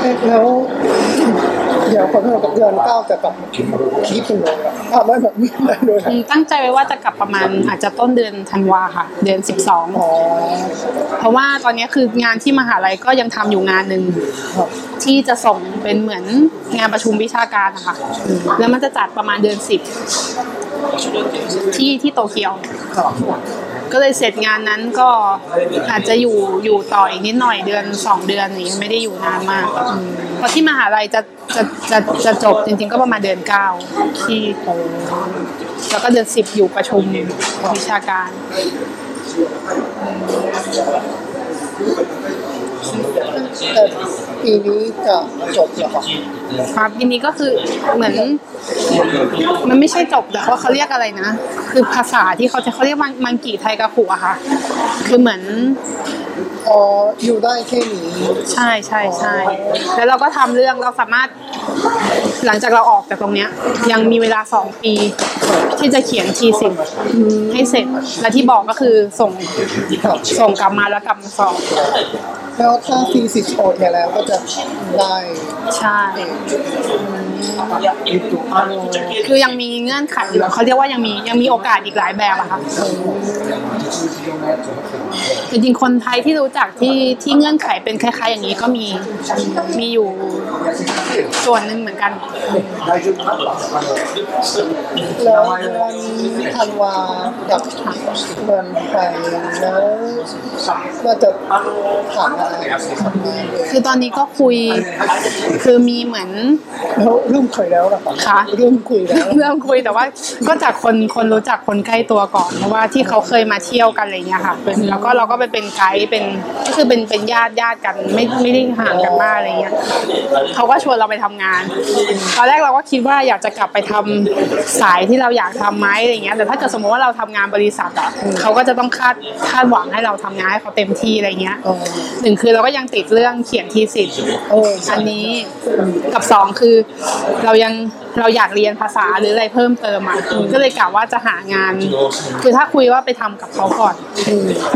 เอ๊ะแล้วเดี๋ยวคนเรากับเดือนเก้าจะกลับคีปุ่นเลยอะอะไม่แบบไม่ได้เลยอืมตั้งใจไว้ว่าจะกลับประมาณอาจจะต้นเดือนธันวาค่ะ เดือน12อ๋อเพราะว่าตอนนี้คืองานที่มหาลัยก็ยังทำอยู่งานหนึ่งครับที่จะส่งเป็นเหมือนงานประชุมวิชาการนะคะแล้วมันจะจัดประมาณเดือนสิบที่ที่โตเกียว ครับ ก็เลยเสร็จงานนั้นก็อาจจะอยู่อยู่ต่ออีกนิดหน่อยเดือนสองเดือนนี้ไม่ได้อยู่นานมากอพอที่มหาลัยจะจะจะจะจบจริงๆก็ประมาณเดือนเก้าที่แล้วก็เดือนสิบอยู่ประชุมวิชาการ แต่ปีนี้จะจบเหรอครับครับทีนี้ก็คือเหมือน มันไม่ใช่จบแต่ว่าเขาเรียกอะไรนะ คือภาษาที่เขาจะเขาเรียกมังมังกีไทยกะขุอะค่ะ คือเหมือนอ๋ออยู่ได้แค่นี้ใช่ใช่ใช่แล้วเราก็ทำเรื่องเราสามารถ หลังจากเราออกจากตรงเนี้ย ยังมีเวลาสองปี ที่จะเขียนทีสิบให้เสร็จ และที่บอกก็คือส่งครับส่งกลับมาแล้วกลับมาสอบ แล้วถ้าฟีสิกโอเคแล้วก็จะได้ใช่ คือยังมีเงื่อนไขอยู่เขาเรียกว่ายังมียังมีโอกาสอีกหลายแบบอะค่ะจริงๆคนไทยที่รู้จักที่ที่เงื่อนไขเป็นคล้ายๆ อย่างนี้ก็มีมีอยู่ส่วนหนึ่งเหมือนกันแล้วเดือนธันวากับเดือนไปแล้วว่าจะผ่านอะไรคือตอนนี้ก็คุยคือมีเหมือนเริ่มคุยแล้วนะครับค่ะเริ่มคุยแล้ว เริ่มคุยแต่ว่าก็จากคนคนรู้จักคนใกล้ตัวก่อนเพราะว่าที่เขาเคยมาเที่ยวกันอะไรเงี้ยค่ะเป็นแล้วก็เราก็ไปเป็นไกด์เป็นก็คือเป็นเป็นญาติญาติกันไม่ไม่ได้ห่างกันมากอะไรเงี้ยเขาก็ชวนเราไปทำงาน ตอนแรกเราก็คิดว่าอยากจะกลับไปทำสายที่เราอยากทำไหมอะไรเงี้ยแต่ถ้าเกิดสมมติว่าเราทำงานบริษัทอะเขาก็จะต้องคาดคาดหวังให้เราทำงานให้เขาเต็มที่อะไรเงี้ยอ๋อหนึ่งคือเราก็ยังติดเรื่องเขียนทีสิทธิ์โอ้ใช่อันนี้กับสองคือเรายังเราอยากเรียนภาษาหรืออะไรเพิ่มเติมอะก็เลยกะว่าจะหางาน คือถ้าคุยว่าไปทำกับเขาก่อน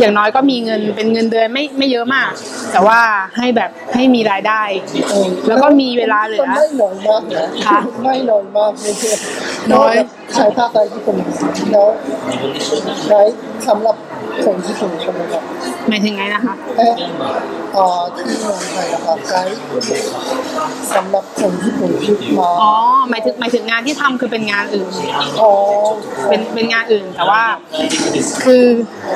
อย่างน้อยก็มีเงินเป็นเงินเดือนไม่ไม่เยอะมาก แต่ว่าให้แบบให้มีรายได้เออแล้วก็มีเวลาเหลือไม่น้อยมากนะค่ะไม่น้อยมากไม่ใช่น้อยใช้ภาคไทยที่ผมแล้วใช้สำหรับ คนที่ผมใช่ไหมครับหมายถึงไงนะคะเอ๊ะเอ่อที่เมืองไทยนะครับใช้สำหรับคนที่ผมมาอ๋อหมายถึงหมายถึงงานที่ทำคือเป็นงานอื่นอ๋อเป็นเป็นงานอื่นแต่ว่า คือ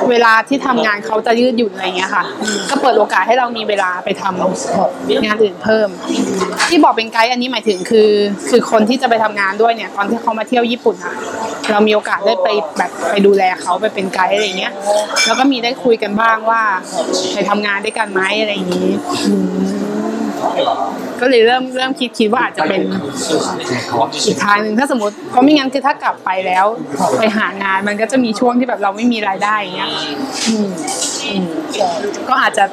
เวลาที่ทำงานเขาจะยืดหยุ่นอะไรเงี้ยค่ะ ก็เปิดโอกาสให้เรามีเวลาไปทำงานอื่นเพิ่ม ที่บอกเป็นไกด์อันนี้หมายถึงคือ คือคนที่จะไปทำงานด้วยเนี่ยตอนที่เขามาเที่ยวญี่ปุ่นอะเรามีโอกาสได้ไปแบบไปดูแลเขาไปเป็นไกด์อะไรเงี้ยแล้วก็มีได้คุยกันบ้างว่าไปทำงานด้วยกันไหมอะไรอย่างนี้อืมก็เลยเริ่มเริ่มคิดคิดว่าอาจจะเป็นอีกทางหนึ่งถ้าสมมติเพราะไม่งั้นคือถ้ากลับไปแล้ว ไปหางานมันก็จะมีช่วงที่แบบเราไม่มีรายได้อย่างเงี้ยอืมอืมก็อาจจะ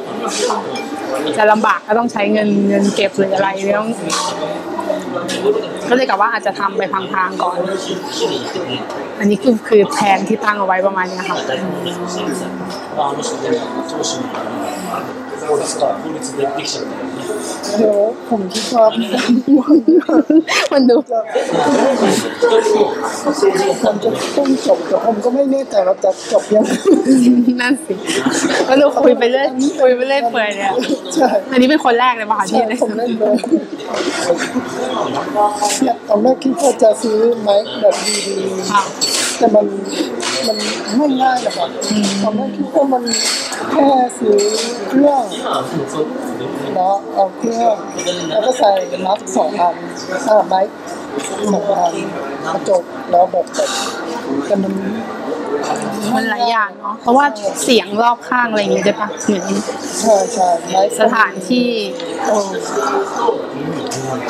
จะลำบากก็ต้องใช้เงินเงินเก็บหรืออะไรเรื่อง ก็เลยกับว่าอาจจะทำไปพังๆก่อน อันนี้คือคือแผนที่ตั้งเอาไว้ประมาณนี้ค่ะ เดี๋ยวผมคิดว่ามันดูจะผมจะต้องจบแต่ผมก็ไม่แน่ใจว่าจะจบยังไงนั่นสิก็ดูคุยไปเรื่อยคุยไปเรื่อยเปื่อยเนี่ยใช่อันนี้เป็นคนแรกเลยป่ะคะใช่ที่ได้ผมเล่นเลยเนี่ยตอนแรกคิดว่าจะซื้อไม้แบบดีค่ะๆ แต่มันมันไม่ง่ายนะครับตอนแรกคิดว่ามันแค่ซื้อเครื่องแล้วเอาเครื่องแล้วก็ใส่นับสองอันอ่าไม้สองอันกระจกแล้วแบบแบบแต่มัน มันหลายอย่างเนาะเพราะว่าเสียงรอบข้างอะไรอย่างเงี้ยใช่ปะเหมือนใช่ใช่ไม้สถานที่เออ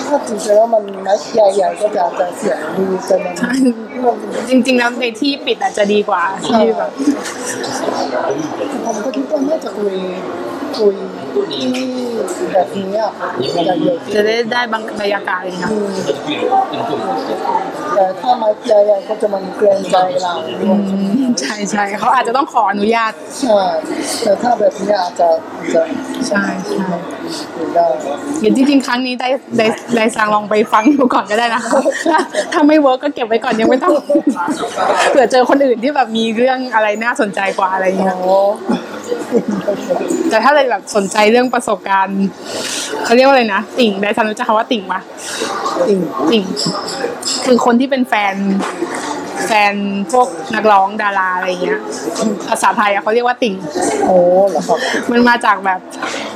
ถ้าจริงๆแล้วมันไม้ใหญ่ๆก็จะจะเสียงดีแต่มันมันจริงๆแล้วในที่ปิดอาจจะดีกว่าที่แบบผมก็คิดว่าน่าจะคุยคุย ที่แบบนี้อะจะเยอะจะได้ได้บางบรรยากาศเลยนะอืมแต่ถ้าไม้ใหญ่ๆก็จะมันเกรงใจเราด้วยอืมใช่ใช่เขาอาจจะต้องขออนุญาตใช่แต่ถ้าแบบนี้อาจจะจะใช่ใช่อยู่ได้เดี๋ยวจริงๆครั้งนี้ได้ได้ได้สร้างลองไปฟังดูก่อนก็ได้นะถ้าถ้าไม่เวิร์กก็เก็บไว้ก่อนยังไม่ต้องเผื่อเจอคนอื่นที่แบบมีเรื่องอะไรน่าสนใจกว่าอะไรอ๋เงี้ยอ แต่ถ้าเลยแบบสนใจเรื่องประสบการณ์เขาเรียกว่าอะไรนะติ่งได้ทันรู้จักคำว่าติ่งปะติ่งติ่ง คือคนที่เป็นแฟน แฟนพวกนักร้องดาราอะไรเงี้ยภาษาไทยอะเขาเรียกว่าติ่งโอ้เหรอครับมันมาจากแบบ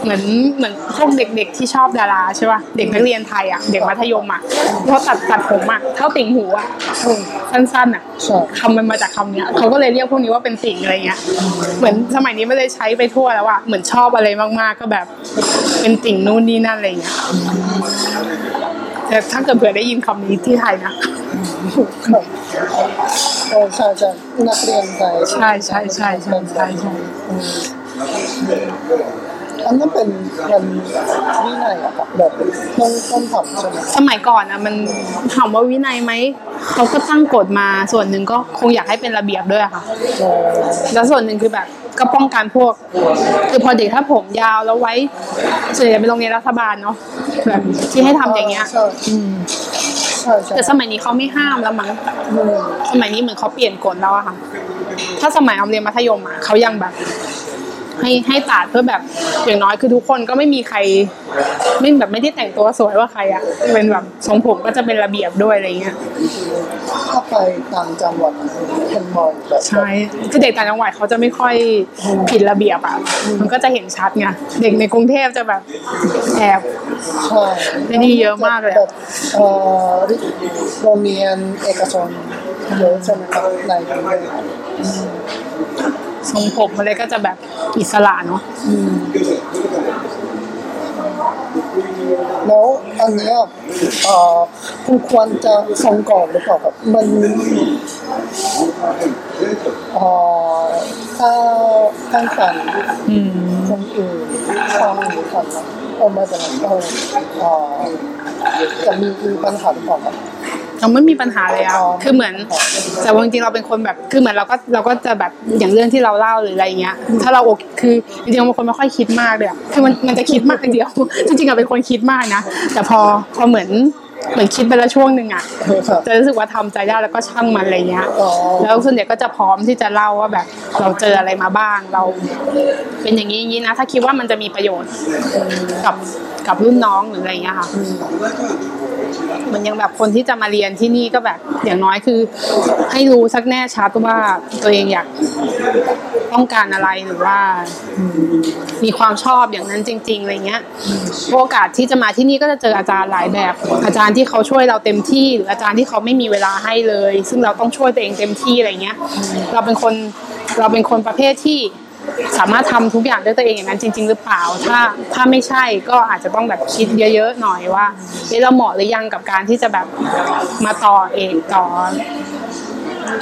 เหมือนเหมือนพวกเด็กๆที่ชอบดาราใช่ป่ะเด็กนักเรียนไทยอะเด็กมัธยมอะเขาตัดตัดผมอะเท่าติ่งหูอะสั้นๆอะใช่คำมันมาจากคำเนี้ยเขาก็เลยเรียกพวกนี้ว่าเป็นติ่งอะไรเงี้ยเหมือนสมัยนี้ไม่ได้ใช้ไปทั่วแล้วอะเหมือนชอบอะไรมากๆ ก็แบบ เป็นติ่งนู่นนี่นั่นอะไรเงี้ยแต่ถ้าเกิดเผื่อได้ยินคำนี้ที่ไทยนะครับโอ้ ใช่ใช่นักเรียนไทยใช่ใช่ใช่ใช่ใช่ใช่อืมอันนั้นเป็นเป็นวินัยอะครับแบบต้องต้องทำใช่ไหมสมัยก่อนอะมันถามว่าวินัยไหมเขาก็ตั้งกฎมาส่วนหนึ่งก็คงอยากให้เป็นระเบียบด้วยอะค่ะแล้วส่วนหนึ่งคือแบบก็ป้องกันพวก คือพอเด็กถ้าผมยาวแล้วไว้ส่วนใหญ่เป็นโรงเรียนรัฐบาลเนาะแบบที่ให้ทำอย่างเงี้ยอืม แต่สมัยนี้เขาไม่ห้ามแล้วมั้งอืมสมัยนี้เหมือนเขาเปลี่ยนกฎแล้วอะค่ะ ถ้าสมัยออมเรียนมัธยมอะเขายังแบบ ให้ให้ตัดเพื่อแบบอย่างน้อยคือทุกคนก็ไม่มีใคร ไม่แบบไม่ได้แต่งตัวสวยว่าใครอะเป็นแบบทรงผมก็จะเป็นระเบียบด้วยอะไรเงี้ยถ้าไปต่างจังหวัดเป็นมองแบบใช่คือเด็กต่างจังหวัดเขาจะไม่ค่อยผิดระเบียบอะมันก็จะเห็นชัดไงเด็กในกรุงเทพจะแบบแอบใช่ไม่ดีเยอะมากเลยอะแบบเอ่อโรงเรียนเอกชนเยอะใช่ไหมครับในกรุงเทพ ทรงผมอะไรก็จะแบบอิสระเนาะแล้วอันนี้อ่อคุณควรจะส่งก่อนหรือเปล่าครับมันอ่อถ้าตั้งฝันอืมคนอื่นฟังหรือฟังออกมาจากนั้นก็เอ่อจะมีปัญหาหรือเปล่าครับ เราไม่มีปัญหาเลยอะคือเหมือน แต่ว่าจริงๆเราเป็นคนแบบ คือเหมือนเราก็เราก็จะแบบอย่างเรื่องที่เราเล่าหรืออะไรเงี้ย ถ้าเราโอเคคือจริงๆเราเป็นคนไม่ค่อยคิดมากเลยอะคือมันมันจะคิดมากอย่างเดียว จริงๆเราเป็นคนคิดมากนะ แต่พอพอเหมือน เหมือนคิดไปแล้วช่วงหนึ่งอะครับจะรู้สึกว่าทำใจได้แล้วก็ช่างมันอะไรเงี้ยอ๋อแล้วส่วนใหญ่ก็จะพร้อมที่จะเล่าว่าแบบ เราเจออะไรมาบ้างเรา เป็นอย่างนี้อย่างนี้นะ ถ้าคิดว่ามันจะมีประโยชน์กับกับรุ่นน้องหรืออะไรเงี้ยค่ะมันยังแบบคนที่จะมาเรียนที่นี่ก็แบบอย่างน้อยคือ ให้รู้สักแน่ชัดว่าตัวเองอยากต้องการอะไรหรือว่า มีความชอบอย่างนั้นจริง ๆอะไรเงี้ยโอกาสที่จะมาที่นี่ก็จะเจออาจารย์หลายแบบอาจารย์ที่เขาช่วยเราเต็มที่หรืออาจารย์ที่เขาไม่มีเวลาให้เลย ซึ่งเราต้องช่วยตัวเองเต็มที่อะไรเงี้ย เราเป็นคนเราเป็นคนประเภทที่สามารถทำทุกอย่างด้วยตัวเองอย่างนั้นจริง ๆ หรือเปล่า ถ้าถ้าไม่ใช่ก็อาจจะต้องแบบคิดเยอะ ๆ หน่อยว่าเราเหมาะหรือยังกับการที่จะแบบมาต่อเองต่อ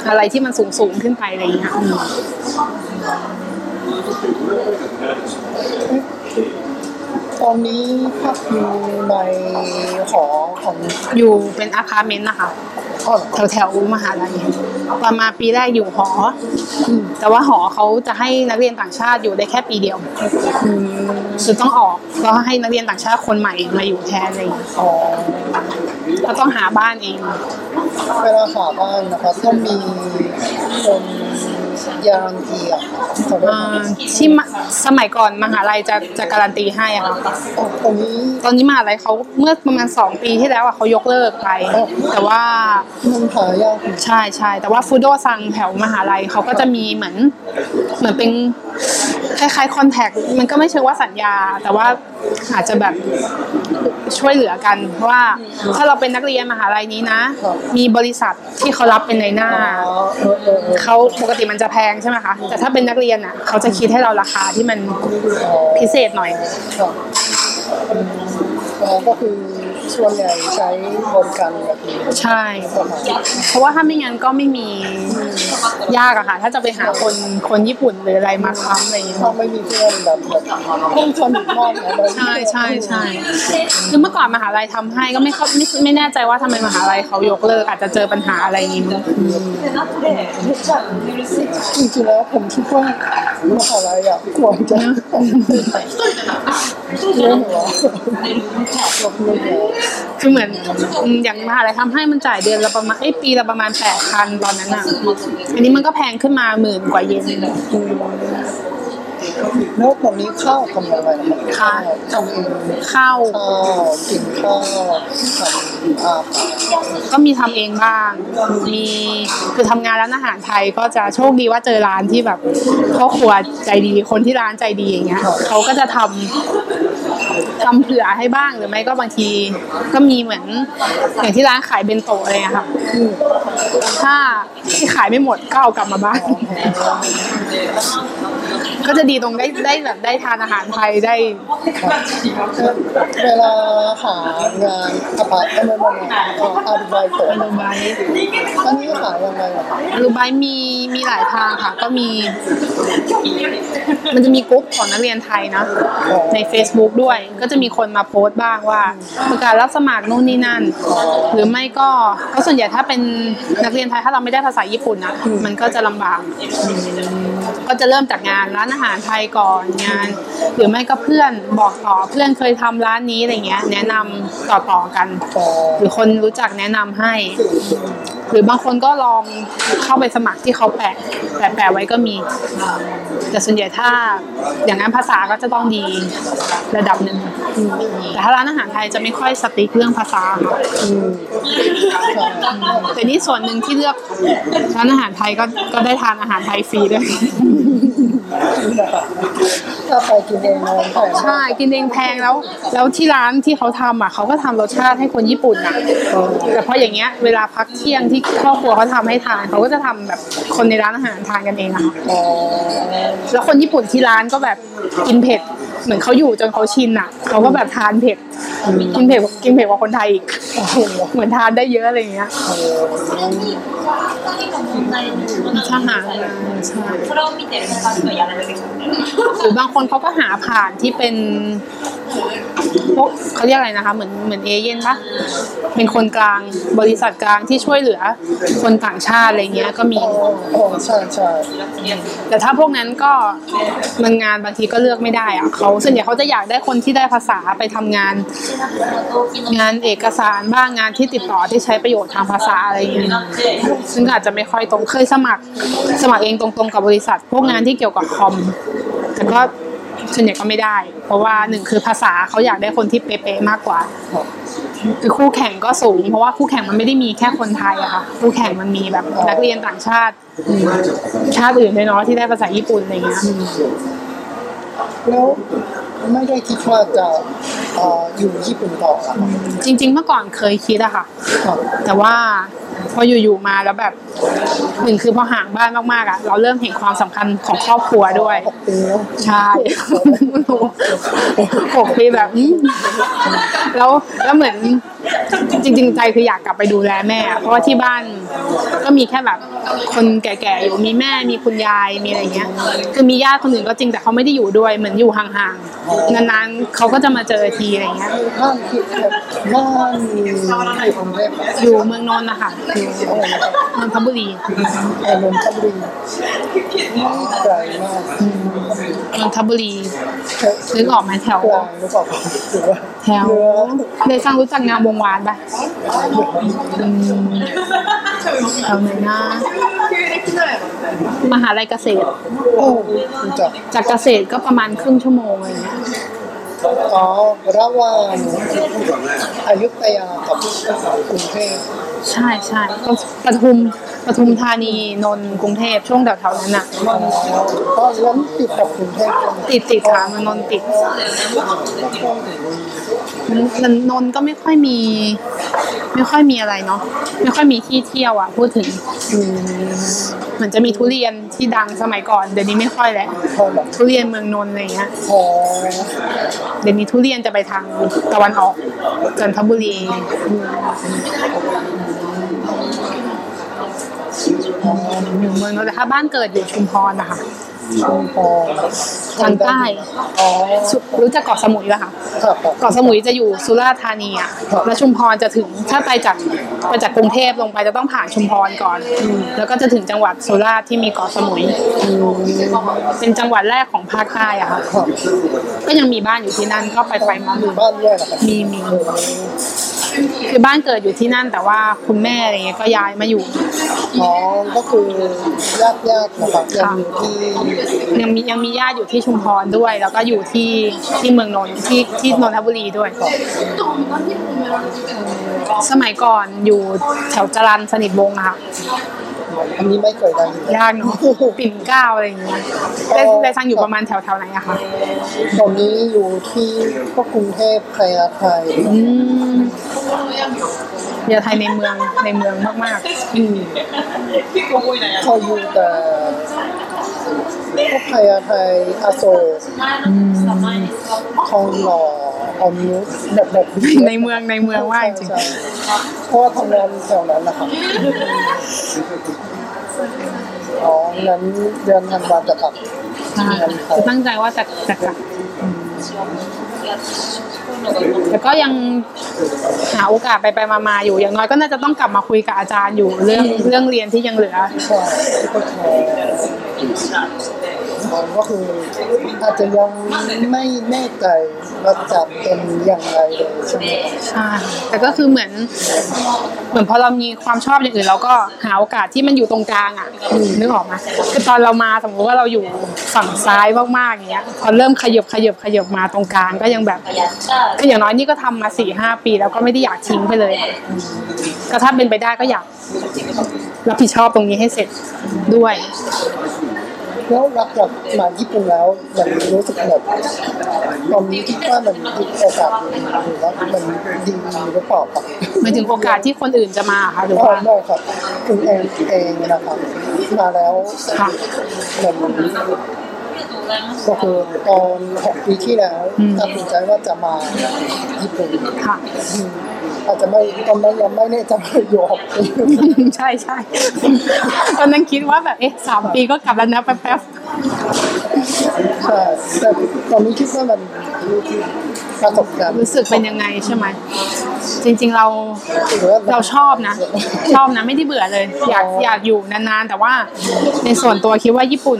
อะไรที่มันสูงสูงๆขึ้นไปอะไรอย่างเงี้ยอืม ตอนนี้พักอยู่ในหอของอยู่เป็นอพาร์ตเมนต์นะคะพ่อแถวแถวๆมหาลัยตอนมาปีแรกอยู่หออแต่ว่าหอเขาจะให้นักเรียนต่างชาติอยู่ได้แค่ปีเดียวคือต้องออกแล้วให้นักเรียนต่างชาติคนใหม่มาอยู่แทนอะไรอย่างเงี้ยอ๋อก็ต้องหาบ้านเองเวลาหาบ้านนะครับต้องมีคน ยารันตีอะเขาเรียกอ่าว่าที่มะสมัยก่อนมหาลัยจะจะการันตีให้อะค่ะอ๋อตรงนี้ ตอนนี้มหาลัยเขาเมื่อประมาณสองปีที่แล้วอะเขายกเลิกไปแต่ว่ามันหายากใช่ใช่แต่ว่าฟูโดซังแถวมหาลัยเขาก็จะมีเหมือน เหมือนเป็นคล้ายๆคอนแทคมันก็ไม่เชิงว่าสัญญา แต่ว่า อาจจะแบบช่วยเหลือกันเพราะว่าถ้าเราเป็นนักเรียนมหาลัยนี้นะ มีบริษัทที่เขารับเป็นในหน้าเขาปกติมันจะแพงใช่ไหมคะแต่ถ้าเป็นนักเรียนอะเขาจะคิดให้เราราคาที่มันพิเศษหน่อยก็คือ ส่วนใหญ่ใช้บริการแบบนี้ใช่ เพราะว่าถ้าไม่งั้นก็ไม่มียากอะค่ะ ถ้าจะไปหาคนคนญี่ปุ่นหรืออะไรมาค้ำอะไรอย่างเงี้ยถ้าไม่มีเพื่อนแบบแบบต้องสนิทมากนะเลยใช่ใช่ใช่คือเมื่อก่อนมหาลัยทำให้ก็ไม่เข้าไม่ไม่แน่ใจว่าทำไมมหาลัยเขายกเลิกอาจจะเจอปัญหาอะไรอย่างงี้มั้งจริงๆแล้วผมคิดว่ามหาลัยอะควรจะเรื่องหัวเราเพื่อนหัวคือเหมือนอย่างมหาลัยทำให้มันจ่ายเดือนละประมาณไอ้ปีละประมาณแปดพันตอนนั้นอะ อันนี้มันก็แพงขึ้นมาหมื่นกว่าเยน แล้วตอนนี้ข้าวทำยังไงนะครับค่ะทำเองข้าวข้าวกินข้าวทำอาหารก็มีทำเองบ้าง มีคือทำงานร้านอาหารไทยก็จะโชคดีว่าเจอร้านที่แบบพ่อครัวใจดีคนที่ร้านใจดีอย่างเงี้ยเขาก็จะทำทำเผื่อให้บ้างหรือไม่ก็บางที ก็มีเหมือนอย่างที่ร้านขายเบนโตะอะไรอะค่ะถ้าที่ขายไม่หมดก็เอากลับมาบ้าน ก็จะดีตรงได้ได้แบบได้ทานอาหารไทยได้ เวลาหางานอพาร์ตเมนต์อาร์บายตัวอนุบาลอันนี้หายังไงอะครับอนุบาลมีมีหลายทางค่ะ ก็มี มันจะมีกลุ่มของนักเรียนไทยนะใน Facebook ด้วย ก็จะมีคนมาโพสต์บ้างว่าประกาศรับสมัครนู่นนี่นั่น หรือไม่ก็ก็ส่วนใหญ่ถ้าเป็นนักเรียนไทยถ้าเราไม่ได้ภาษาญี่ปุ่นนะมันก็จะลำบาก ก็จะเริ่มจากงานร้านอาหารไทยก่อนงาน หรือไม่ก็เพื่อนบอกต่อเพื่อนเคยทำร้านนี้อะไรเงี้ย แนะนำต่อๆกัน หรือคนรู้จักแนะนำให้ หรือบางคนก็ลองเข้าไปสมัครที่เขาแปะแปะแปะไว้ก็มี แต่ส่วนใหญ่ถ้าอย่างนั้นภาษาก็จะต้องดีระดับหนึ่งแต่ถ้าร้านอาหารไทยจะไม่ค่อยสติ๊กเรื่องภาษาค่ะแต่นี่ส่วนหนึ่งที่เลือกร้านอาหารไทยก็ก็ได้ทานอาหารไทยฟรีด้วย ถ้าไปกินเองนอนแพงใช่กินเองแพงแล้ว แล้วที่ร้านที่เขาทำอะเขาก็ทำรสชาติให้คนญี่ปุ่นอะแต่เพออย่างเงี้ยเวลาพักเที่ยงที่ครอบครัวเขาทำให้ทานเขาก็จะทำแบบคนในร้านอาหารทานกันเองอะแล้วคนญี่ปุ่นที่ร้านก็แบบกินเผ็ดเหมือนเขาอยู่จนเขาชินอะเขาก็แบบทานเผ็ดกินเผ็ดกินเผ็ดกว่าคนไทยอีกเหมือนทานได้เยอะอะไรเงี้ย ないの女の子でそれを見てる人たちはやられてくるหรือบางคนเขาก็หาผ่านที่เป็นพวกเขาเรียกอะไรนะคะ เหมือนเหมือนเอเย่นปะเป็นคนกลางบริษัทกลางที่ช่วยเหลือคนต่างชาติอะไรเงี้ยก็มีโอ้ใช่ใช่แต่ถ้าพวกนั้นก็มันงานบางทีก็เลือกไม่ได้อะเขาส่วนใหญ่เขาจะอยากได้คนที่ได้ภาษาไปทำงาน งานเอกสารบ้างงานที่ติดต่อที่ใช้ประโยชน์ทางภาษาอะไรเงี้ยซึ่งอาจจะไม่ค่อยตรงเคยสมัครสมัครเองตรงๆกับบริษัท พวกงานที่เกี่ยวกับคอมแต่ก็ส่วนใหญ่ก็ไม่ได้ เพราะว่าหนึ่งคือภาษาเขาอยากได้คนที่เป๊ะๆมากกว่าคือคู่แข่งก็สูง เพราะว่าคู่แข่งมันไม่ได้มีแค่คนไทยอะค่ะคู่แข่งมันมีแบบนักเรียนต่างชาติ ชาติอื่นด้วยเนาะที่ได้ภาษาญี่ปุ่นอะไรเงี้ยแล้วไม่ได้คิดว่าจะเอ่ออยู่ญี่ปุ่นต่อครับจริง ๆ เมื่อก่อนเคยคิดอะค่ะครับแต่ว่า พออยู่ๆมาแล้วแบบหนึ่งคือพอห่างบ้านมากๆอะเราเริ่มเห็นความสำคัญของครอบครัวด้วยหกปีแล้วใช่หกปีแบบอืมแล้วแล้วเหมือนจริง ๆ ใจคืออยากกลับไปดูแลแม่อะเพราะว่าที่บ้านก็มีแค่แบบคนแก่ๆอยู่มีแม่มีคุณยายมีอะไรเงี้ย คือมีญาติคนอื่นก็จริงแต่เขาไม่ได้อยู่ด้วยเหมือนอยู่ห่างๆนานๆเขาก็จะมาเจอทีอะไรเงี้ยบ้านที่แบบบ้านอยู่กรุงเทพอยู่เมืองนนท์นะคะอยู่นนทบุรีเออนนทบุรีไกลมากนนทบุรีนึกออกไหมแถวกลางหรือเปล่าหรือว่าแถวเลยสร้างรู้จักงามวงวานปะอืมแถวไหนนะมหาลัยเกษตร โอ้รู้จักจากเกษตรก็ประมาณครึ่งชั่วโมงอะไรเงี้ยอ๋อระหว่างอยุธยากับกรุงเทพ ใช่ใช่ก็ปทุมปทุมธานีนนท์กรุงเทพช่วงแถวๆนั้นน่ะอ๋อก็นั้นติดกับกรุงเทพใช่ไหมติดติดค่ะมันนนท์ติดมันมันนนท์ก็ไม่ค่อยมี ไม่ค่อยมีอะไรเนาะไม่ค่อยมีที่เที่ยวอะ พูดถึงอืมเหมือนจะมีทุเรียนที่ดังสมัยก่อน เดี๋ยวนี้ไม่ค่อยแล้วพอแบบทุเรียนเมืองนนท์อะไรเงี้ยพอเดี๋ยวนี้ทุเรียนจะไปทางตะวันออกจันทบุรี อยู่เมืองนนท์แต่ถ้าบ้านเกิดอยู่ชุมพรนะคะชุมพรทางใต้อ๋อสุรู้จักเกาะสมุยป่ะคะครับครับเกาะสมุยจะอยู่สุราษฎร์ธานีอะครับ แล้วชุมพรจะถึงถ้าไปจากไปจากกรุงเทพลงไปจะต้องผ่านชุมพรก่อน แล้วก็จะถึงจังหวัดสุราษฎร์ที่มีเกาะสมุย เป็นจังหวัดแรกของภาคใต้อะค่ะครับก็ยังมีบ้านอยู่ที่นั่นก็ไปไปมามีบ้านด้วยนะครับมีมี คือบ้านเกิดอยู่ที่นั่นแต่ว่าคุณแม่อะไรเงี้ยก็ย้ายมาอยู่ อ๋อก็คือญาติญาติๆนะครับยังอยู่ที่ยังมียังมีญาติอยู่ที่ชุมพรด้วย แล้วก็อยู่ที่ที่เมืองนนท์ที่ที่นนทบุรีด้วย สมัยก่อนอยู่แถวจรันสนิทวงศ์อะค่ะอันนี้ไม่เคยได้ยินยากเนาะปิ่นเกล้าอะไรอย่างเงี้ยได้ได้ทางอยู่ประมาณแถวแถวๆไหนอะคะตอนนี้อยู่ที่ก็กรุงเทพพยาไทยอืมเดีย วไทยในเมืองในเมืองมากอืมเขาอยู่แต่พวกพยาไทยอโศกทองหล่อออมนุชแบบแบบๆในเมืองในเมืองว่ากจริงใช่เพราะว่าทำงานแถวนั้นนะครับอ๋องั้นเดือนธันวาจะกลับใช่คือตั้งใจว่าจะจะกลับ แล้วก็ยังหาโอกาสไปไปมามาๆอยู่ อย่างน้อยก็น่าจะต้องกลับมาคุยกับอาจารย์อยู่เรื่องเรื่องเรียนที่ยังเหลือ ก็พอมันก็คืออาจจะยังไม่แน่ใจว่าจะเป็นอย่างไรเลยใช่ไหมครับใช่แต่ก็คือเหมือน เหมือนพอเรามีความชอบอย่างอื่นเราก็หาโอกาสที่มันอยู่ตรงกลางอะนึกออกไหมคือตอนเรามาสมมติว่าเราอยู่ฝั่งซ้ายมากๆอย่างเงี้ย พอเริ่มขยับขยับขยับมาตรงกลางก็ยังแบบก็อย่างน้อยนี่ก็ทำมาสี่ห้าปี แล้วก็ไม่ได้อยากทิ้งไปเลยก็ถ้าเป็นไปได้ก็อยากรับผิดชอบตรงนี้ให้เสร็จด้วย แล้วหลักจากมาญี่ปุ่นแล้วมันรู้สึกแบบตอนนี้คิดว่ามันมีโอกาสดีหรือว่ามันดีหรือเปล่าครับหมายถึงโอกาสที่คนอื่นจะมาค่ะหรืออ๋อว่าไม่ครับคุณเองเองนะครับมาแล้วค่ะเหมือน ก็คือตอนหกปีที่แล้วอืมตัดสินใจว่าจะมาญี่ปุ่นค่ะอืมอาจจะไม่ตอนนั้นยังไม่แน่ใจว่าอยู่หกปีใช่ใช่ตอนนั้นคิดว่าแบบเอ๊ะสามปีก็กลับแล้วนะแป๊บใช่แต่ตอนนี้คิดว่ามัน ประสบการณ์ๆรู้สึกเป็นยังไงใช่ไหมจริง ๆเราหรือว่าเราชอบนะ ชอบนะไม่ได้เบื่อเลย อยากอยากอยู่นานๆ แต่ว่าในส่วนตัวคิดว่าญี่ปุ่น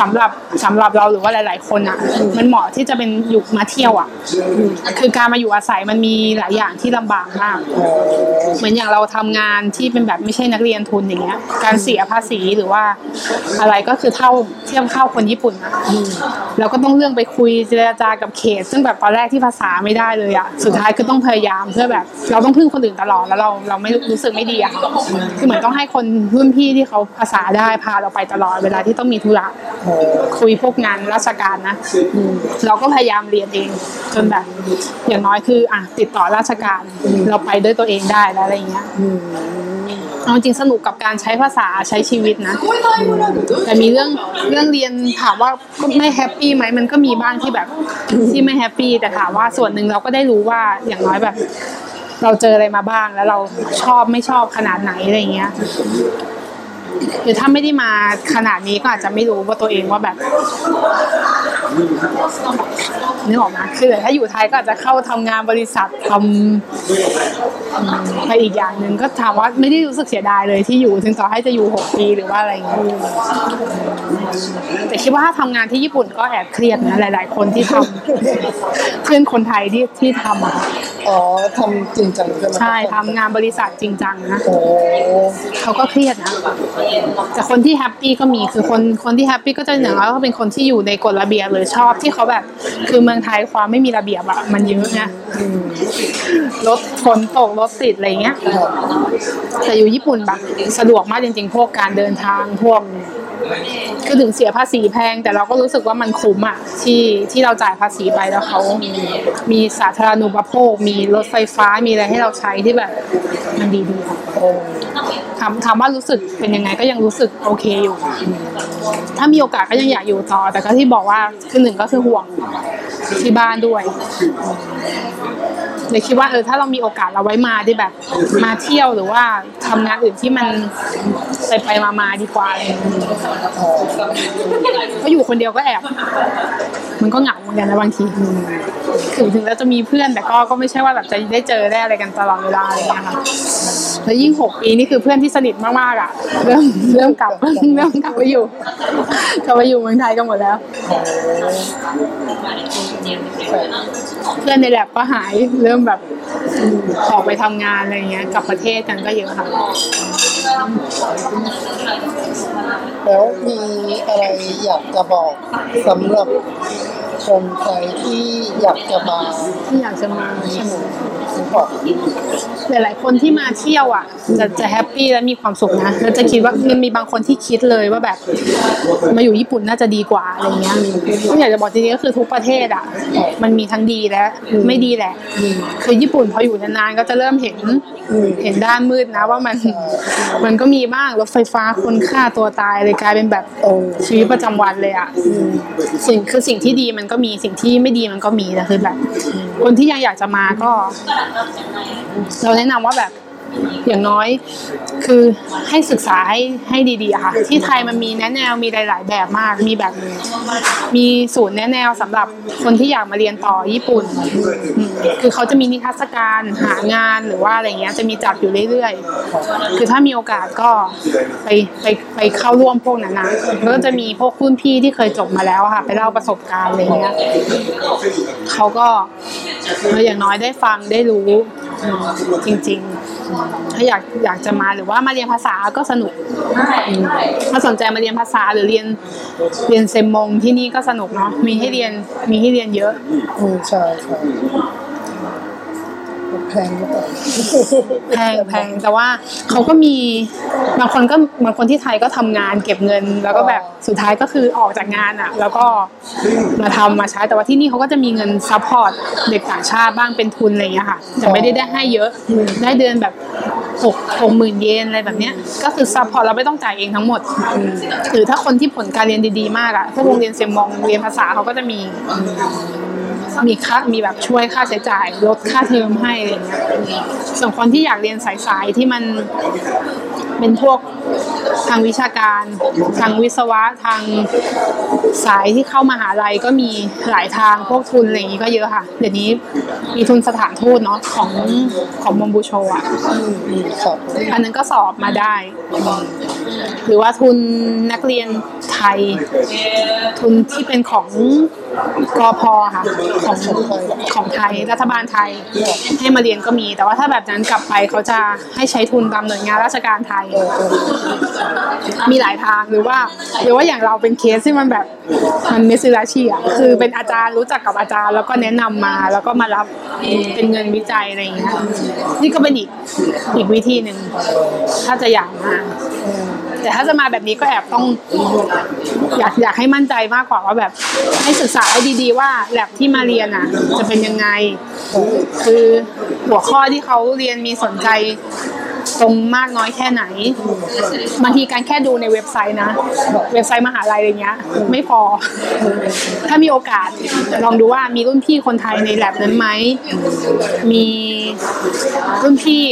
สำหรับสำหรับเราหรือว่าหลาย ๆ คนอะ มันเหมาะที่จะเป็นอยู่มาเที่ยวอะ คือการมาอยู่อาศัยมันมีหลายอย่างที่ลำบากมากเอ่อเหมือนอย่างเราทำงานที่เป็นแบบไม่ใช่นักเรียนทุนอย่างเงี้ย การเสียภาษีหรือว่าอะไรก็คือเท่าเทียบเท่าคนญี่ปุ่นนะเราก็ต้องเรื่องไปคุยเจรจากับเขต ซึ่งแบบตอนแรกที่ภาษาไม่ได้เลยอะสุดท้ายคือต้องพยายามเพื่อแบบ เราต้องพึ่งคนอื่นตลอดแล้วเราเราไม่รู้สึกไม่ดีอะคือเหมือนต้องให้คนรุ่นพี่ที่เขาภาษาได้พาเราไปตลอดเวลาที่ต้องมีธุระคุยพวกงานราชการนะเราก็พยายามเรียนเองจนแบบ อย่างน้อยคือ อะติดต่อราชการ เราไปด้วยตัวเองได้แล้วอะไรเงี้ย เอาจริงสนุกกับการใช้ภาษาใช้ชีวิตนะ แต่มีเรื่องเรื่องเรียนถามว่าก็ไม่ happy ไหมมันก็มีบ้างที่แบบที่ไม่ happy แต่ถามว่าส่วนหนึ่งเราก็ได้รู้ว่าอย่างน้อยแบบ เราเจออะไรมาบ้างแล้วเราชอบไม่ชอบขนาดไหนอะไรอย่างเงี้ยหรือถ้าไม่ได้มาขนาดนี้ก็อาจจะไม่รู้ว่าตัวเองว่าแบบ นึกออกมาคือถ้าอยู่ไทยก็อาจจะเข้าทำงานบริษัททำไปอีกอย่างหนึ่งก็ถามว่าไม่ได้รู้สึกเสียดายเลยที่อยู่ถึงต่อให้จะอยู่หกปีหรือว่าอะไรอย่างเงี้ย แต่คิดว่าถ้าทำงานที่ญี่ปุ่นก็แอบเครียดนะหลาย ๆ คนที่ทำเพื่อนคนไทยที่ที่ทำอะค่ะอ๋อทำจริงจังใช่ไหมใช่ทำงานบริษัทจริงจังนะโอ้เขาก็เครียดนะแต่คนที่ happy ก็มีคือคนคนที่ happy ก็จะอย่างน้อยก็เป็นคนที่อยู่ในกฎระเบียบหรือชอบที่เขาแบบ คือเมืองไทยความไม่มีระเบียบอะมันเยอะนะอืมรถฝนตกรถติดอะไรเงี้ยครับแต่อยู่ญี่ปุ่นแบบสะดวกมากจริง ๆ พวกการเดินทางพวก คือถึงเสียภาษีแพง แต่เราก็รู้สึกว่ามันคุ้มอะที่ที่เราจ่ายภาษีไปแล้วเขามีสาธารณูปโภค มีรถไฟฟ้ามีอะไรให้เราใช้ที่แบบ มันดีดีค่ะถามถามว่ารู้สึกเป็นยังไงก็ยังรู้สึกโอเคอยู่ ถ้ามีโอกาสก็ยังอยากอยู่ต่อ แต่ก็ที่บอกว่าคือหนึ่งก็คือห่วงที่บ้านด้วย เลยคิดว่าเออถ้าเรามีโอกาสเราไว้มาที่แบบ มาเที่ยวหรือว่าทำงานอื่นที่มันไปไปมามาดีกว่าเงี้ยเพราะอยู่คนเดียวก็แอบ มันก็เหงาเหมือนกันนะบางทีถึงถึงแล้วจะมีเพื่อนแต่ก็ก็ไม่ใช่ว่าแบบจะได้เจอได้อะไรกันตลอดเวลาอะไรอย่างเงี้ยค่ะแล้วยิ่งหกปีนี่คือเพื่อนที่สนิทมากๆอะ เริ่มเริ่มกลับเริ่มกลับไปอยู่กลับไปอยู่เมืองไทยกันหมดแล้ว เพื่อนในแลบก็หายเริ่มแบบออกไปทำงานอะไรเงี้ยกลับประเทศกันก็เยอะค่ะแล้วมีอะไรอยากจะบอกสำหรับคนไทยที่อยากจะมาที่อยากจะมาใช่ไหมสิงคโปร์ หลาย ๆ คนที่มาเที่ยวอะจะจะแฮปปี้และมีความสุขนะแล้วจะคิดว่ามันมีบางคนที่คิดเลยว่าแบบ มาอยู่ญี่ปุ่นน่าจะดีกว่าอะไรเงี้ยก็อยากจะบอกจริงๆก็คือทุกประเทศอะ มันมีทั้งดีและไม่ดีแหละคือญี่ปุ่นพออยู่นานๆก็จะเริ่มเห็นเห็นด้านมืดนะว่ามันมันก็มีบ้างรถไฟฟ้าคนฆ่าตัวตายเลยกลายเป็นแบบชีวิตประจำวันเลยอะสิ่งคือสิ่งที่ดีมันก็มีสิ่งที่ไม่ดีมันก็มีแต่คือแบบ คนที่ยังอยากจะมาก็เรา那我ะ อย่างน้อยคือให้ศึกษาให้ให้ดีๆค่ะ ที่ไทยมันมีแนะแนวมีหลาย ๆ แบบมากมีแบบ มีศูนย์แนะแนวสำหรับคนที่อยากมาเรียนต่อญี่ปุ่น คือเขาจะมีนิทรรศการหางานหรือว่าอะไรเงี้ยจะมีจัดอยู่เรื่อยๆ คือถ้ามีโอกาสก็ไปไปไปเข้าร่วมพวกนั้นนะแล้วก็จะมีพวกรุ่นพี่ที่เคยจบมาแล้วค่ะไปเล่าประสบการณ์อะไรเงี้ยเขาก็อออย่างน้อยได้ฟังได้รู้จริง ๆ ถ้าอยากอยากจะมาหรือว่ามาเรียนภาษาก็สนุกอืมถ้าสนใจมาเรียนภาษาหรือเรียนเรียนเซมมงที่นี่ก็สนุกเนาะมีให้เรียนมีให้เรียนเยอะอืมใช่ใช่ แพงหรือเปล่าแพงแพงแต่ว่าเขาก็มีบางคนก็บางคนที่ไทยก็ทำงานเก็บเงิน แล้วก็แบบสุดท้ายก็คือออกจากงานอะ แล้วก็มาทำมาใช้แต่ว่าที่นี่เขาก็จะมีเงิน support เด็กต่างชาติบ้างเป็นทุนอะไรอย่างเงี้ยค่ะแต่ไม่ได้ได้ให้เยอะได้เดือนแบบหกหกหมื่นเยนอะไรแบบเนี้ยก็คือ support เราไม่ต้องจ่ายเองทั้งหมดอืมหรือถ้าคนที่ผลการเรียนดีๆ มากอะพวกโรงเรียน 専門 เรียนภาษาเขาก็จะมี มีค่ามีแบบช่วยค่าใช้จ่ายลดค่าเทอมให้อะไรอย่างเงี้ยส่วนคนที่อยากเรียนสายๆที่มันเป็นพวกทางวิชาการ ทางวิศวะทางสายที่เข้ามาหาลัยก็มีหลายทางพวกทุนอะไรอย่างงี้ก็เยอะค่ะ เดี๋ยวนี้มีทุนสถานทูตเนาะของของมอมบูโชอะอืมอืมครับอันนั้นก็สอบมาได้ หรือว่าทุนนักเรียนไทย ทุนที่เป็นของกอพอค่ะของของไทยรัฐบาลไทยให้มาเรียนก็มี แต่ว่าถ้าแบบนั้นกลับไปเขาจะให้ใช้ทุนตามหน่วยงานราชการไทย มีหลายทางหรือว่า หรือว่าอย่างเราเป็นเคสที่มันแบบมันเมสซิลาชีอะคือเป็นอาจารย์รู้จักกับอาจารย์ แล้วก็แนะนำมาแล้วก็มารับเป็นเงินวิจัยอะไรอย่างเงี้ยนี่ก็เป็นอีกอีกวิธีหนึ่งถ้าจะอยากมา แต่ถ้าจะมาแบบนี้ก็แอบต้องอยากอยากให้มั่นใจมากกว่าว่าแบบให้ศึกษาให้ดีๆว่าแลบที่มาเรียนอะ จะเป็นยังไง คือหัวข้อที่เขาเรียนมีสนใจ ตรงมากน้อยแค่ไหน บางทีการแค่ดูในเว็บไซต์นะ เว็บไซต์มหาลัยอะไรเงี้ย ไม่พอ ถ้ามีโอกาสลองดูว่ามีรุ่นพี่คนไทยในแลบนั้นไหม มีรุ่นพี่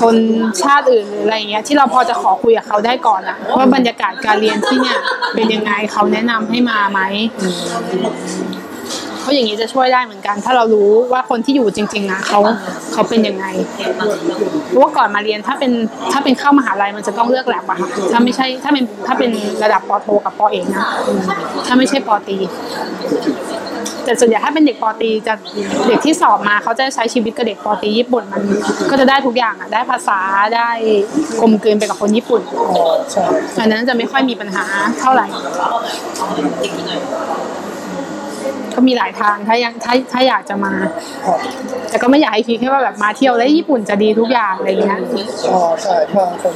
คนชาติอื่นหรืออะไรเงี้ยที่เราพอจะขอคุยกับเขาได้ก่อนอะว่าบรรยากาศการเรียนที่เนี่ยเป็นยังไงเขาแนะนำให้มาไหม ราะอย่างนี้จะช่วยได้เหมือนกัน ถ้าเรารู้ว่าคนที่อยู่จริง ๆ นะเขาเขาเป็นยังไงเพราะว่าก่อนมาเรียนถ้าเป็นถ้าเป็นเข้ามหาลัยมันจะต้องเลือกแลบอะค่ะถ้าไม่ใช่ถ้าเป็นถ้าเป็นระดับปอโทกับปอเอกนะถ้าไม่ใช่ปอตรีแต่ส่วนใหญ่ถ้าเป็นเด็กปอตรีจะเด็กที่สอบมาเขาจะใช้ชีวิตกับเด็กปอตรีญี่ปุ่นมัน ก็จะได้ทุกอย่างอะได้ภาษาได้กลมกลืนไปกับคนญี่ปุ่นอ๋อใช่อันนั้นจะไม่ค่อยมีปัญหาเท่าไหร่ ก็มีหลายทางถ้ายังถ้าถ้าอยากจะมา แต่ก็ไม่อยากให้คิดแค่ว่าแบบมาเที่ยวแล้วญี่ปุ่นจะดีทุกอย่างอะไรเงี้ยอ๋อใช่บางคน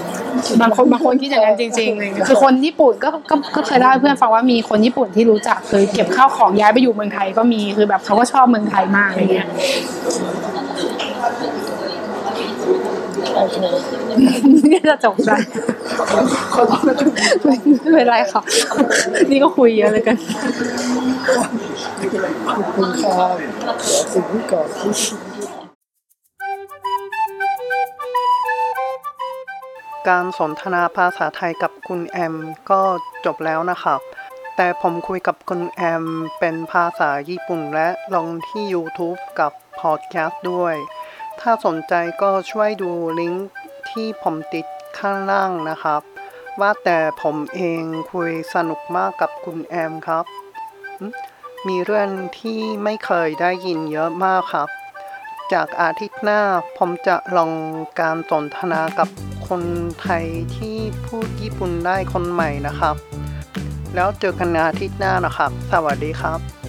บางคนบางคนคิดอย่างนั้นจริงๆเลยคือคนญี่ปุ่นก็ก็ก็เคยเล่าให้เพื่อนฟังว่ามีคนญี่ปุ่นที่รู้จักคือเก็บข้าวของย้ายไปอยู่เมืองไทยก็มีคือแบบเขาก็ชอบเมืองไทยมากอะไรเงี้ย นี่จะจบได้ไม่ไม่เป็นไรค่ะ นี่ก็คุยเยอะเลยกันขอบคุณครับสิ่งที่ก่อนการสนทนาภาษาไทยกับคุณแอมก็จบแล้วนะครับ แต่ผมคุยกับคุณแอมเป็นภาษาญี่ปุ่นและลงที่ YouTube กับพอดแคสต์ด้วย ถ้าสนใจก็ช่วยดูลิงก์ที่ผมติดข้างล่างนะครับ ว่าแต่ผมเองคุยสนุกมากกับคุณแอมครับ มีเรื่องที่ไม่เคยได้ยินเยอะมากครับ จากอาทิตย์หน้าผมจะลองการสนทนากับคนไทยที่พูดญี่ปุ่นได้คนใหม่นะครับ แล้วเจอกันอาทิตย์หน้านะครับ สวัสดีครับ